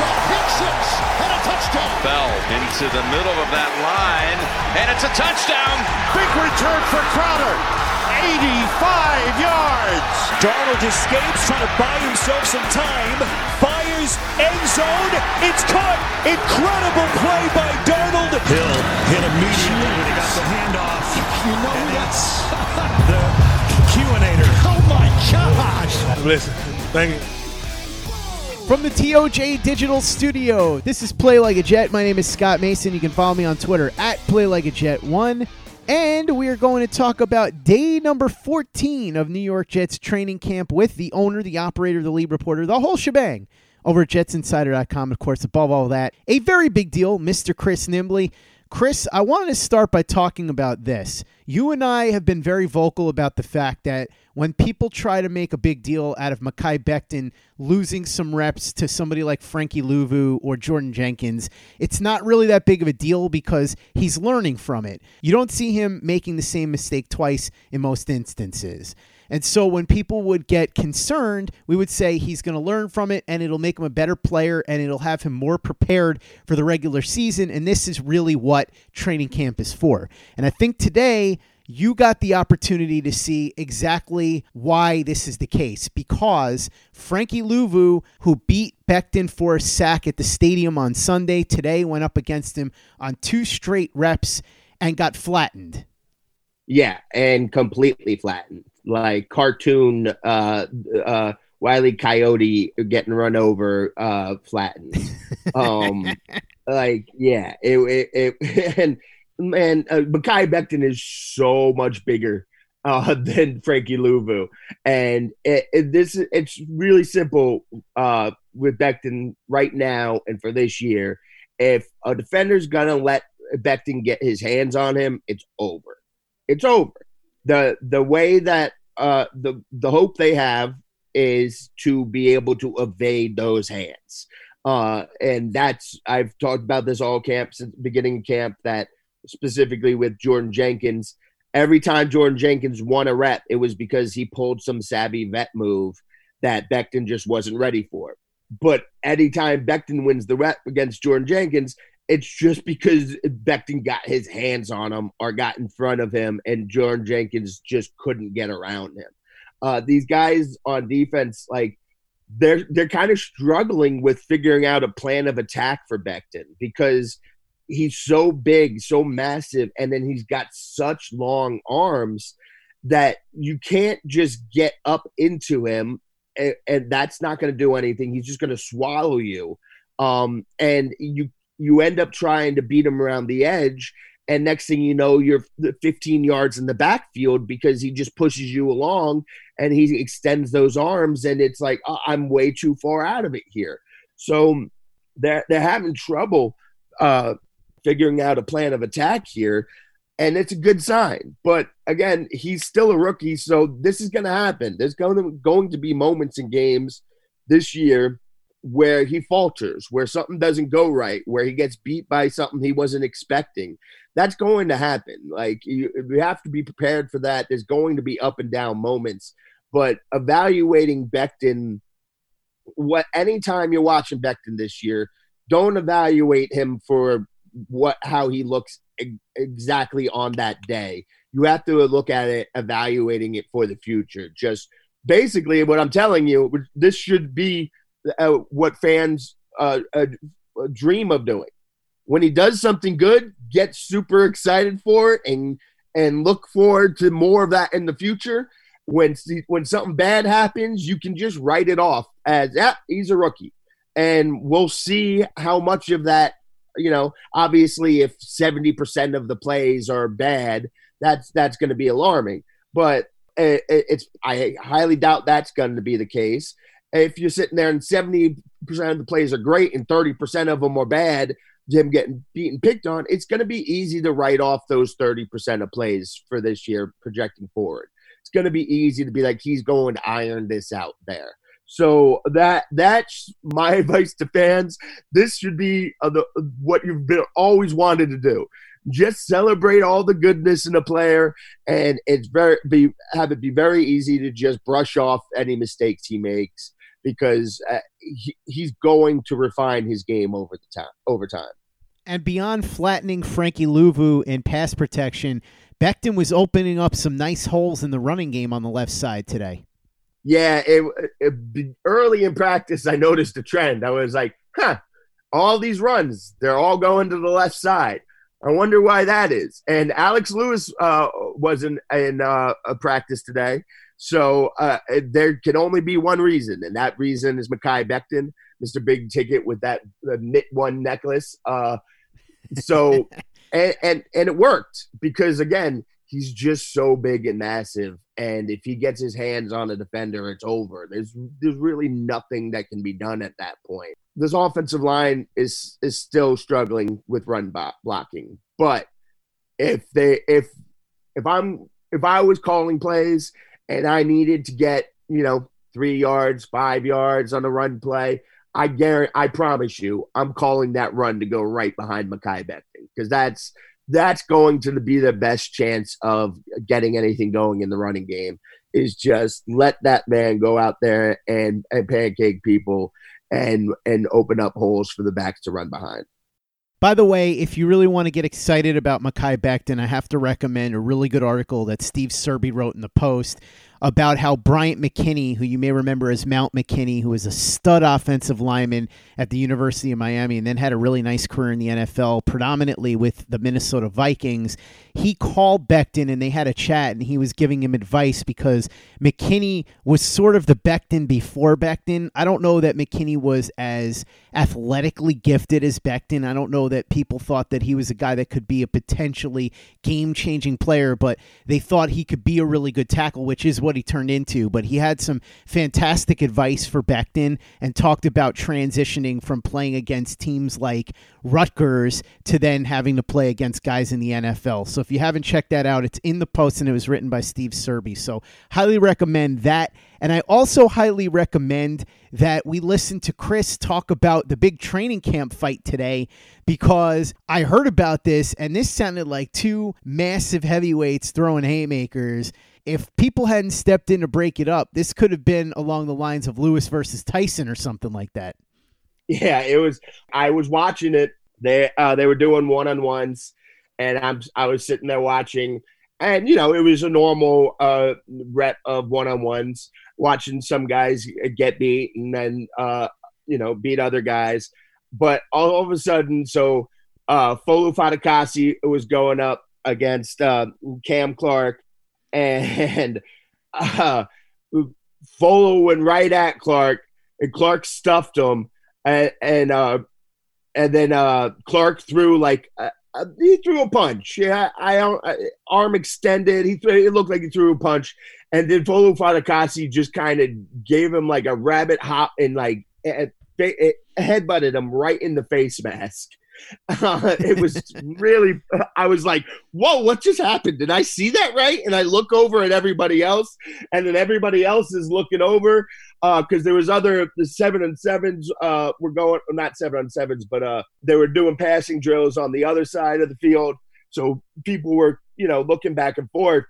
It's a pick six and a touchdown. Bell into the middle of that line, and it's a touchdown. Big return for Crowder. 85 yards. Darnold escapes, trying to buy himself some time. Fires end zone. It's caught. Incredible play by Darnold. Hill hit immediately when he got the handoff. You know and that's the QAnator. oh my gosh. Listen, thank you. From the TOJ Digital Studio, this is Play Like a Jet. My name is Scott Mason. You can follow me on Twitter at Play Like a Jet One, and we are going to talk about day number 14 of New York Jets training camp with the owner, the operator, the lead reporter, the whole shebang over at JetsInsider.com. Of course, above all that, a very big deal, Mr. Chris Nimbley. Chris, I wanted to start by talking about this. You and I have been very vocal about the fact that when people try to make a big deal out of Mekhi Becton losing some reps to somebody like Frankie Luvu or Jordan Jenkins, it's not really that big of a deal because he's learning from it. You don't see him making the same mistake twice in most instances. And so when people would get concerned, we would say he's going to learn from it and it'll make him a better player and it'll have him more prepared for the regular season. And this is really what training camp is for. And I think today, you got the opportunity to see exactly why this is the case because Frankie Luvu, who beat Becton for a sack at the stadium on Sunday, today went up against him on two straight reps and got flattened. Yeah, and completely flattened, like cartoon uh, uh, Wiley Coyote getting run over, uh, flattened. Um, like yeah, it, it, it and man, uh, Mekhi Becton is so much bigger uh, than Frankie Luvu, and it, it, this it's really simple uh, with Becton right now and for this year. If a defender's gonna let Becton get his hands on him, it's over. It's over. The The way that uh, the the hope they have is to be able to evade those hands, uh, and that's I've talked about this all camp since beginning of camp that specifically with Jordan Jenkins. Every time Jordan Jenkins won a rep, it was because he pulled some savvy vet move that Becton just wasn't ready for. But anytime Becton wins the rep against Jordan Jenkins, it's just because Becton got his hands on him or got in front of him, and Jordan Jenkins just couldn't get around him. Uh, these guys on defense, like they're they're kind of struggling with figuring out a plan of attack for Becton because he's so big, so massive, and then he's got such long arms that you can't just get up into him, and, and that's not going to do anything. He's just going to swallow you, um, and you you end up trying to beat him around the edge. And next thing you know, you're 15 yards in the backfield because he just pushes you along and he extends those arms. And it's like, oh, I'm way too far out of it here. So they're, they're having trouble uh, figuring out a plan of attack here, and it's a good sign. But again, he's still a rookie, so this is going to happen. There's going to going to be moments in games this year where he falters, where something doesn't go right, where he gets beat by something he wasn't expecting. That's going to happen. Like you, you have to be prepared for that. There's going to be up and down moments, but evaluating Becton, what anytime you're watching Becton this year, don't evaluate him for what how he looks exactly on that day. You have to look at it, evaluating it for the future. Just basically, what I'm telling you, this should be uh, what fans uh, uh, dream of doing. When he does something good, get super excited for it and and look forward to more of that in the future. When when something bad happens, you can just write it off as yeah, he's a rookie, and we'll see how much of that. You know, obviously, if seventy percent of the plays are bad, that's that's going to be alarming. But it, it's I highly doubt that's going to be the case. If you're sitting there and seventy percent of the plays are great and thirty percent of them are bad, him getting beaten, picked on, it's going to be easy to write off those 30% of plays for this year projecting forward. It's going to be easy to be like, he's going to iron this out there. So that that's my advice to fans. This should be uh, the, what you've been always wanted to do. Just celebrate all the goodness in a player, and it's very be have it be very easy to just brush off any mistakes he makes because uh, he, he's going to refine his game over the time over time. And beyond flattening Frankie Luvu in pass protection, Becton was opening up some nice holes in the running game on the left side today. Yeah, it, it, early in practice, I noticed a trend. I was like, huh, all these runs, they're all going to the left side. I wonder why that is. And Alex Lewis uh, was in, in uh, a practice today. So uh, there can only be one reason, and that reason is Mekhi Becton, Mr. Big Ticket with that knit one necklace. Uh, so and, and and it worked because again, he's just so big and massive, and if he gets his hands on a defender, it's over. There's there's really nothing that can be done at that point. This offensive line is is still struggling with run blocking, but if they if if I'm if I was calling plays and I needed to get you know three yards, five yards on a run play, I guarantee, I promise you, I'm calling that run to go right behind Mekhi Becton because that's that's going to be the best chance of getting anything going in the running game. Is just let that man go out there and and pancake people and and open up holes for the backs to run behind. By the way, if you really want to get excited about Mekhi Becton, I have to recommend a really good article that Steve Serby wrote in the Post about how Bryant McKinnie, who you may remember as Mount McKinnie, who was a stud offensive lineman at the University of Miami and then had a really nice career in the NFL, predominantly with the Minnesota Vikings, he called Becton and they had a chat and he was giving him advice because McKinnie was sort of the Becton before Becton. I don't know that McKinnie was as athletically gifted as Becton. I don't know that people thought that he was a guy that could be a potentially game changing player, but they thought he could be a really good tackle, which is what he turned into. But he had some fantastic advice for Becton and talked about transitioning from playing against teams like Rutgers to then having to play against guys in the NFL. So if you haven't checked that out, it's in the post and it was written by Steve Serby. So highly recommend that. And I also highly recommend that we listen to Chris talk about the big training camp fight today because I heard about this and this sounded like two massive heavyweights throwing haymakers. If people hadn't stepped in to break it up, this could have been along the lines of Lewis versus Tyson or something like that. Yeah, it was. I was watching it. They uh, they were doing one on ones, and I'm I was sitting there watching, and you know it was a normal uh, rep of one on ones, watching some guys get beat and then uh, you know beat other guys, but all of a sudden, so uh, Folu Fatukasi was going up against uh, Cam Clark, and uh, Folu went right at Clark, and Clark stuffed him and and uh, and then uh, Clark threw like uh, uh he threw a punch. Yeah, I, I, arm extended. He threw, it looked like he threw a punch, and then Folu Fatukasi just kind of gave him like a rabbit hop and like it, it, headbutted him right in the face mask. Uh, it was really, I was like, whoa, what just happened? Did I see that right? And I look over at everybody else, and then everybody else is looking over because uh, there was other, the seven and sevens uh, were going, not seven on sevens, but uh, they were doing passing drills on the other side of the field. So people were, you know, looking back and forth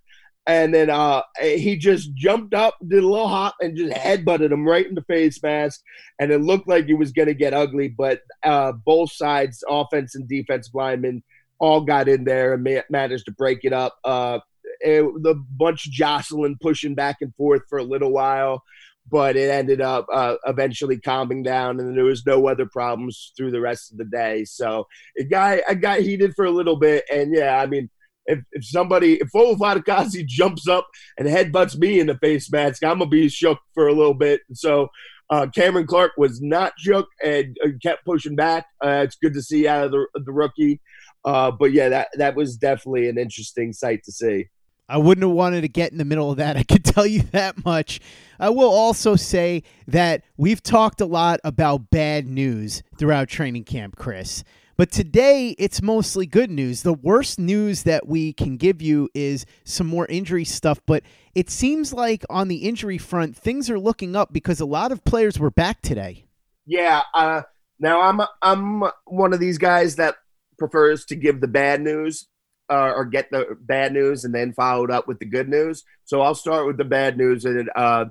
and then uh, he just jumped up, did a little hop, and just headbutted him right in the face mask. And it looked like it was going to get ugly, but uh, both sides, offense and defensive linemen, all got in there and ma- managed to break it up. Uh, it, the bunch jostling, pushing back and forth for a little while, but it ended up uh, eventually calming down, and there was no other problems through the rest of the day. So it got it got heated for a little bit, and yeah, I mean if, if somebody, if Foley Fatukasi jumps up and headbutts me in the face mask, I'm gonna be shook for a little bit. So uh, Cameron Clark was not shook and kept pushing back. Uh, it's good to see out of the, the rookie. Uh, but yeah, that that was definitely an interesting sight to see. I wouldn't have wanted to get in the middle of that. I can tell you that much. I will also say that we've talked a lot about bad news throughout training camp, Chris. But today, it's mostly good news. The worst news that we can give you is some more injury stuff. But it seems like on the injury front, things are looking up because a lot of players were back today. Yeah. Uh, now I'm I'm one of these guys that prefers to give the bad news uh, or get the bad news and then followed up with the good news. So I'll start with the bad news. And uh,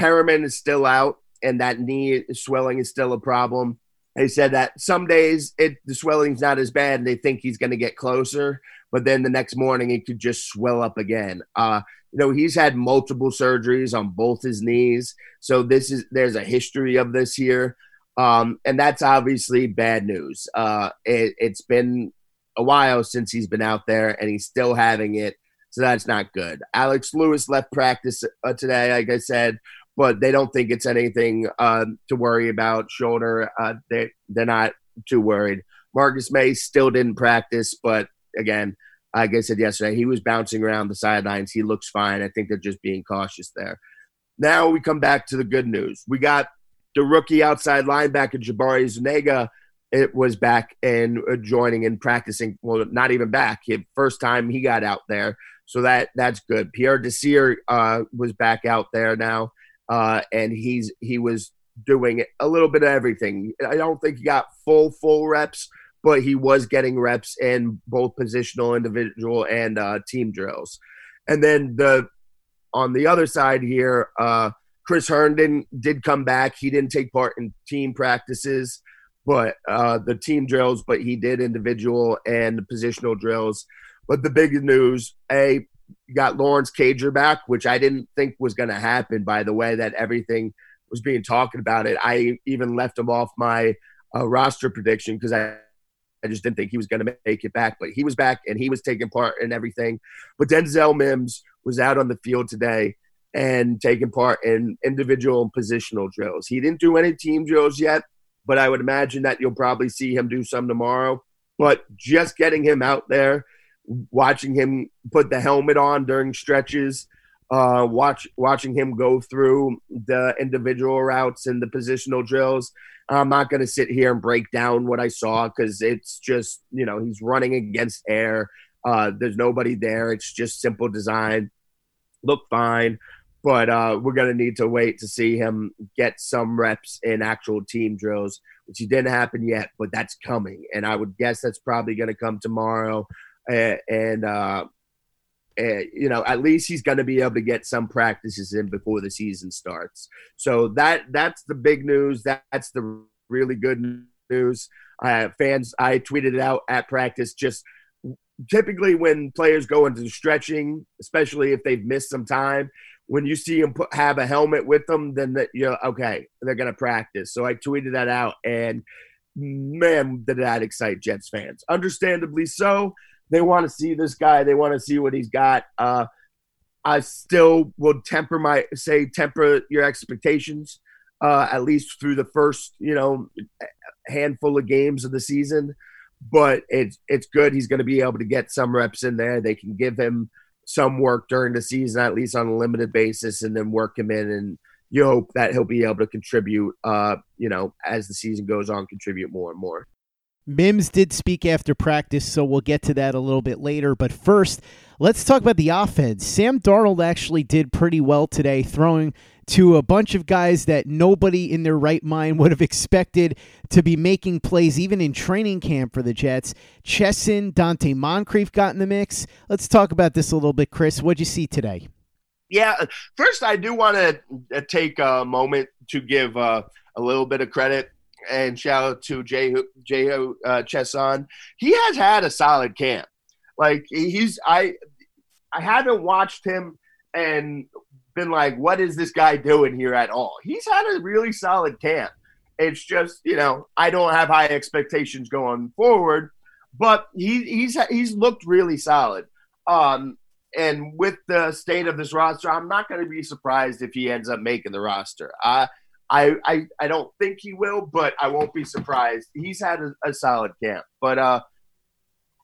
Perriman is still out, and that knee swelling is still a problem. They said that some days it the swelling's not as bad, and they think he's going to get closer, but then the next morning it could just swell up again. Uh, you know, he's had multiple surgeries on both his knees, so this is there's a history of this here. Um, and that's obviously bad news. Uh, it, it's been a while since he's been out there, and he's still having it. So that's not good. Alex Lewis left practice uh, today, like I said, but they don't think it's anything uh, to worry about. Shoulder, uh, they they're not too worried. Marcus Maye still didn't practice, but again, like I said yesterday, he was bouncing around the sidelines. He looks fine. I think they're just being cautious there. Now we come back to the good news. We got the rookie outside linebacker Jabari Zuniga it was back and joining and practicing. Well, not even back. First time he got out there, so that that's good. Pierre Desir uh, was back out there now, uh, and he's he was doing a little bit of everything. I don't think he got full full reps, but he was getting reps in both positional, individual, and uh, team drills. And then the on the other side here, uh, Chris Herndon did come back. He didn't take part in team practices, but uh, the team drills, but he did individual and positional drills. But the big news, a got Lawrence Cager back, which I didn't think was going to happen. By the way, that everything was being talked about it. I even left him off my uh, roster prediction because I. I just didn't think he was going to make it back, but he was back and he was taking part in everything. But Denzel Mims was out on the field today and taking part in individual and positional drills. He didn't do any team drills yet, but I would imagine that you'll probably see him do some tomorrow. But just getting him out there, watching him put the helmet on during stretches, uh, watch watching him go through the individual routes and the positional drills. I'm not going to sit here and break down what I saw because it's just you know he's running against air. Uh, there's nobody there. It's just simple design. Look fine but uh, we're going to need to wait to see him get some reps in actual team drills, which didn't happen yet, but that's coming. And I would guess that's probably going to come tomorrow. Uh, and, uh, uh, you know, at least he's going to be able to get some practices in before the season starts. So that that's the big news. That's the really good news. Uh, fans, I tweeted it out at practice. Just typically when players go into stretching, especially if they've missed some time, when you see them put, have a helmet with them, then that you're okay. They're gonna practice. So I tweeted that out, and man, did that excite Jets fans. Understandably so. They want to see this guy. They want to see what he's got. Uh, I still will temper my say temper your expectations uh, at least through the first you know handful of games of the season. But it's it's good. He's going to be able to get some reps in there. They can give him some work during the season, at least on a limited basis, and then work him in. And you hope that he'll be able to contribute, uh, you know, as the season goes on, contribute more and more. Mims did speak after practice, so we'll get to that a little bit later. But first, let's talk about the offense. Sam Darnold actually did pretty well today, throwing to a bunch of guys that nobody in their right mind would have expected to be making plays, even in training camp for the Jets. Chesson, Donte Moncrief got in the mix. Let's talk about this a little bit, Chris. What'd you see today? Yeah, first, I do want to uh, take a moment to give uh, a little bit of credit and shout out to Jay Jay uh, Chesson. He has had a solid camp. Like he's I I haven't watched him and been like, what is this guy doing here at all? He's had a really solid camp. It's just, you know, I don't have high expectations going forward, but he, he's he's looked really solid. Um, and with the state of this roster, I'm not going to be surprised if he ends up making the roster. Uh, I, I I don't think he will, but I won't be surprised. He's had a, a solid camp, but uh,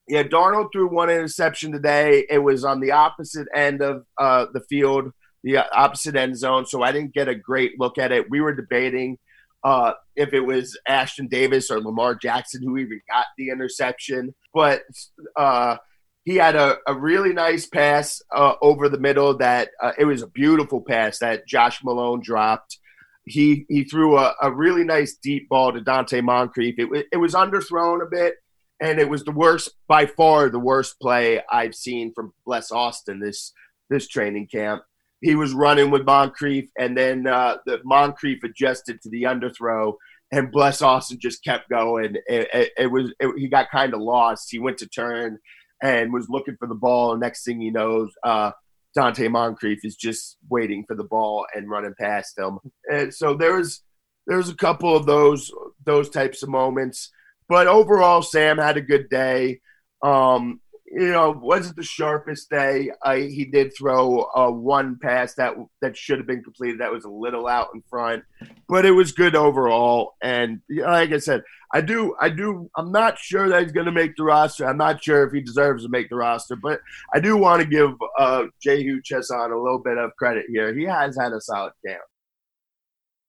yeah, Darnold threw one interception today. It was on the opposite end of uh, the field, the opposite end zone, so I didn't get a great look at it. We were debating uh, if it was Ashtyn Davis or Lamar Jackson who even got the interception, but uh, he had a, a really nice pass uh, over the middle that uh, it was a beautiful pass that Josh Malone dropped he he threw a, a really nice deep ball to Donte Moncrief. It, it was underthrown a bit, and it was the worst by far the worst play I've seen from Bless Austin this this training camp. He was running with Moncrief, and then uh, the Moncrief adjusted to the underthrow, and Bless Austin just kept going. It, it, it was it, he got kind of lost. He went to turn and was looking for the ball. And next thing he knows, uh, Donte Moncrief is just waiting for the ball and running past him. And so there's there's a couple of those those types of moments. But overall, Sam had a good day. Um, you know, wasn't the sharpest day. He did throw uh, one pass that that should have been completed. That was a little out in front, but it was good overall. And like I said, I do, I do. I'm not sure that he's going to make the roster. I'm not sure if he deserves to make the roster, but I do want to give uh, Jehu Chesson a little bit of credit here. He has had a solid camp.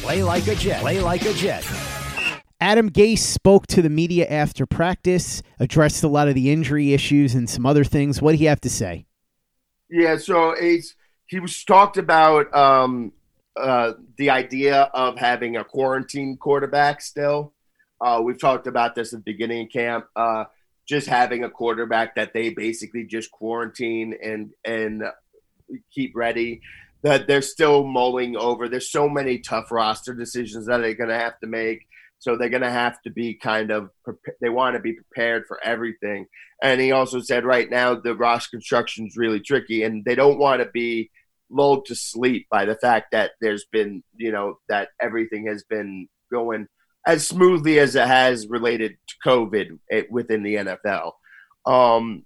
Play like a Jet. Play like a Jet. Adam Gase spoke to the media after practice, addressed a lot of the injury issues and some other things. What do you have to say? Yeah, so it's, he was talked about um, uh, the idea of having a quarantine quarterback still. Uh, we've talked about this at the beginning of camp. Uh, just having a quarterback that they basically just quarantine and and keep ready that they're still mulling over. There's so many tough roster decisions that they're going to have to make. So they're going to have to be kind of they want to be prepared for everything. And he also said right now the roster construction is really tricky, and they don't want to be lulled to sleep by the fact that there's been you know that everything has been going as smoothly as it has related to COVID eh, within the NFL. Um,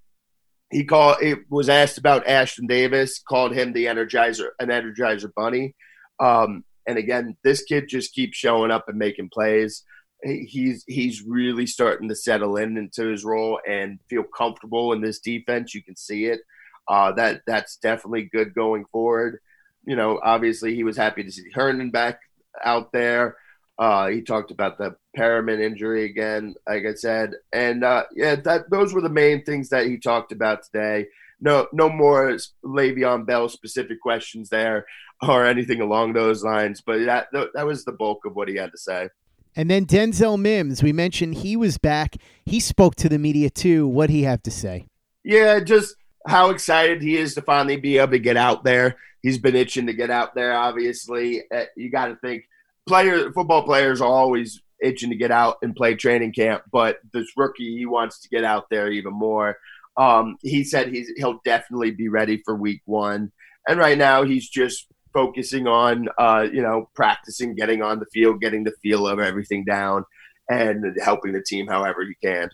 he called it was asked about Ashtyn Davis, called him the energizer, an energizer bunny. Um, and again, this kid just keeps showing up and making plays. he's he's really starting to settle in into his role and feel comfortable in this defense. You can see it. Uh, that that's definitely good going forward. You know, obviously he was happy to see Herndon back out there. Uh, he talked about the Perriman injury again, like I said, and uh, yeah, that those were the main things that he talked about today. No, no more Le'Veon Bell specific questions there or anything along those lines. But that that was the bulk of what he had to say. And then Denzel Mims, we mentioned he was back. He spoke to the media too. What he have to say? Yeah, just how excited he is to finally be able to get out there. He's been itching to get out there. Obviously, uh, you got to think player football players are always itching to get out and play training camp, but this rookie he wants to get out there even more. Um, he said he's he'll definitely be ready for week one, and right now he's just focusing on uh, you know practicing, getting on the field, getting the feel of everything down, and helping the team however he can.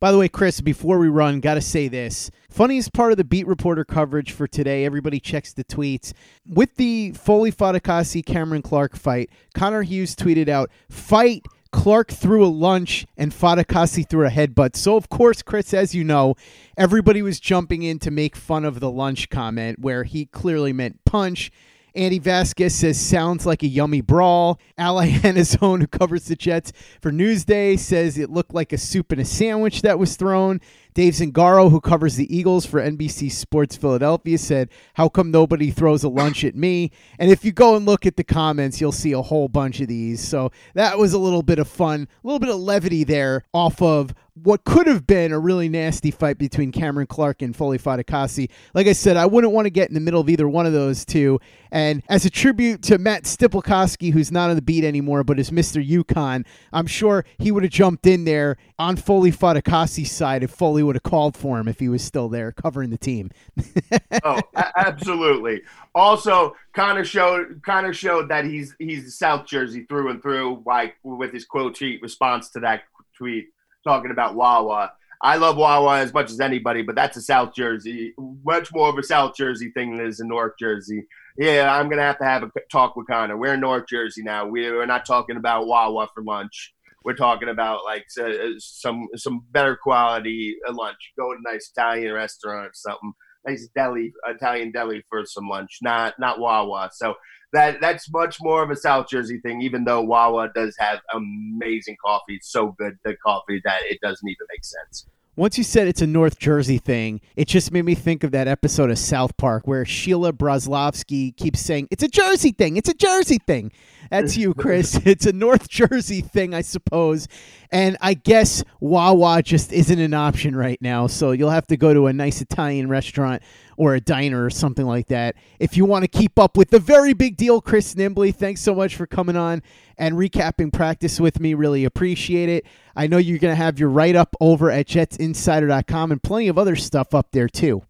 By the way, Chris, before we run, got to say this. Funniest part of the beat reporter coverage for today, everybody checks the tweets. With the Foley Fatukasi Cameron Clark fight, Connor Hughes tweeted out, Fight Clark threw a lunch and Fatukasi threw a headbutt. So, of course, Chris, as you know, everybody was jumping in to make fun of the lunch comment where he clearly meant punch. Andy Vasquez says sounds like a yummy brawl. Ali Iannazzone, who covers the Jets for Newsday, says it looked like a soup and a sandwich that was thrown. Dave Zangaro, who covers the Eagles for NBC Sports Philadelphia, said, How come nobody throws a lunch at me? And if you go and look at the comments, you'll see a whole bunch of these. So that was a little bit of fun, a little bit of levity there off of what could have been a really nasty fight between Cameron Clark and Foley Fatukasi. Like I said, I wouldn't want to get in the middle of either one of those two. And as a tribute to Matt Stypulkoski, who's not on the beat anymore, but is Mr. UConn, I'm sure he would have jumped in there on Foley Fatukasi's side if Foley would have called for him if he was still there covering the team. oh, a- absolutely. Also, Connor showed Connor showed that he's he's South Jersey through and through. Like with his quote tweet response to that tweet talking about Wawa. I love Wawa as much as anybody, but that's a South Jersey, much more of a South Jersey thing than is a North Jersey. Yeah, I'm gonna have to have a talk with Connor. We're in North Jersey now. We're not talking about Wawa for lunch. We're talking about like uh, some some better quality uh, lunch. Go to a nice Italian restaurant or something. Nice deli, Italian deli for some lunch, not not Wawa. So that that's much more of a South Jersey thing. Even though Wawa does have amazing coffee, it's so good the coffee that it doesn't even make sense. Once you said it's a North Jersey thing, it just made me think of that episode of South Park where Sheila Broslovsky keeps saying, It's a Jersey thing, it's a Jersey thing. That's you, Chris. it's a North Jersey thing, I suppose. And I guess Wawa just isn't an option right now. So you'll have to go to a nice Italian restaurant or a diner or something like that. If you want to keep up with the very big deal, Chris Nimbley, thanks so much for coming on and recapping practice with me. Really appreciate it. I know you're going to have your write up over at jetsinsider.com and plenty of other stuff up there too.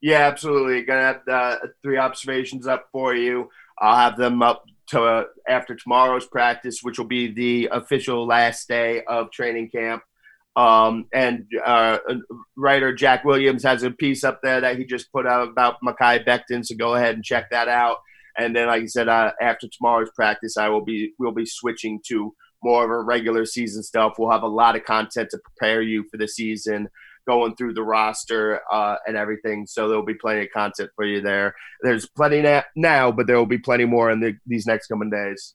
Yeah, absolutely. Going to have uh, three observations up for you. I'll have them up to uh, after tomorrow's practice, which will be the official last day of training camp. Um, and uh, writer Jack Williams has a piece up there that he just put out about Mekhi Becton, so go ahead and check that out. And then, like I said, uh, after tomorrow's practice, I will be we'll be switching to more of a regular season stuff. We'll have a lot of content to prepare you for the season, going through the roster uh, and everything. So there'll be plenty of content for you there. There's plenty na- now, but there will be plenty more in the, these next coming days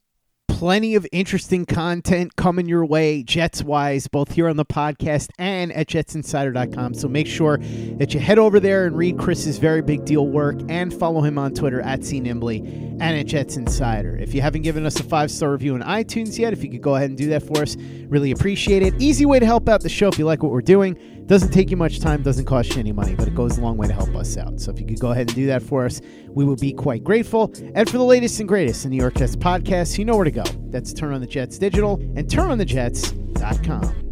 plenty of interesting content coming your way, Jets wise, both here on the podcast and at jetsinsider.com. So make sure that you head over there and read Chris's very big deal work and follow him on Twitter at CNimbly and at Jets Insider. If you haven't given us a five star review on iTunes yet, if you could go ahead and do that for us, really appreciate it. Easy way to help out the show if you like what we're doing. Doesn't take you much time, doesn't cost you any money, but it goes a long way to help us out. So if you could go ahead and do that for us, we will be quite grateful. And for the latest and greatest in New York Jets podcasts, you know where to go. That's Turn on the Jets Digital and turnonthejets.com.